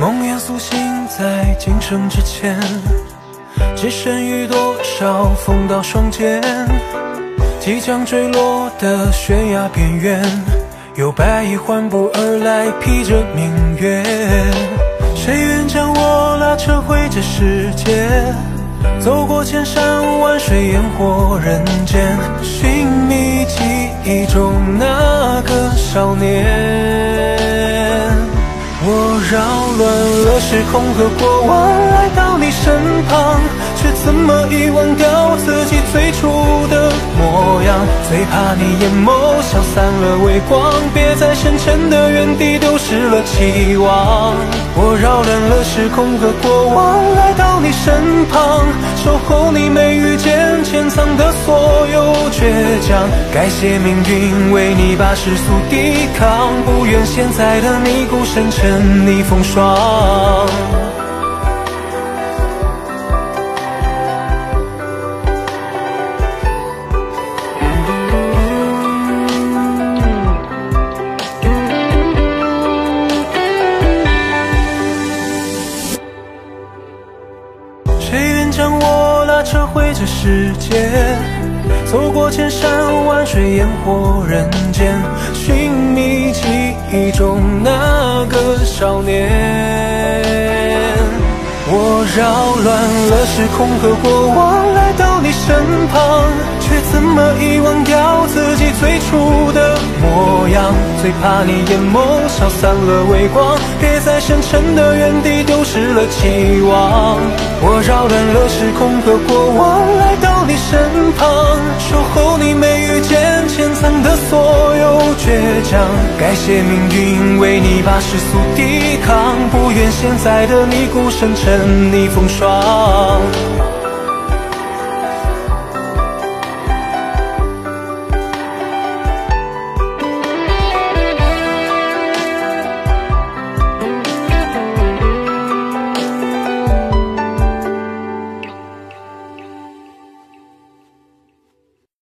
梦魇苏醒在今生之前，只剩余多少风刀霜剑？即将坠落的悬崖边缘，有白衣缓步而来，披着明月。谁愿将我拉扯回这世界？走过千山万水，烟火人间，寻觅记忆中那个少年。扰乱了时空和过往，来到你身旁，却怎么遗忘掉自己最初的模样？最怕你眼眸消散了微光，别在深沉的原地丢失了期望。我扰乱了时空和过往，来到你身旁，守候你没遇见，潜藏的所有倔强。感谢命运为你把世俗抵抗，不愿现在的你孤身沉溺风霜。我拉扯回这世界？走过千山万水，烟火人间，寻觅记忆中那个少年。我扰乱了时空和过往，来到你身旁，却怎么遗忘掉自己最初的模样？最怕你眼眸消散了微光，别在深沉的原地丢失了期望。我的时空和过往，来到你身旁，守候你眉宇间，潜藏的所有倔强。感谢命运为你把世俗抵抗，不愿现在的你孤身沉溺风霜。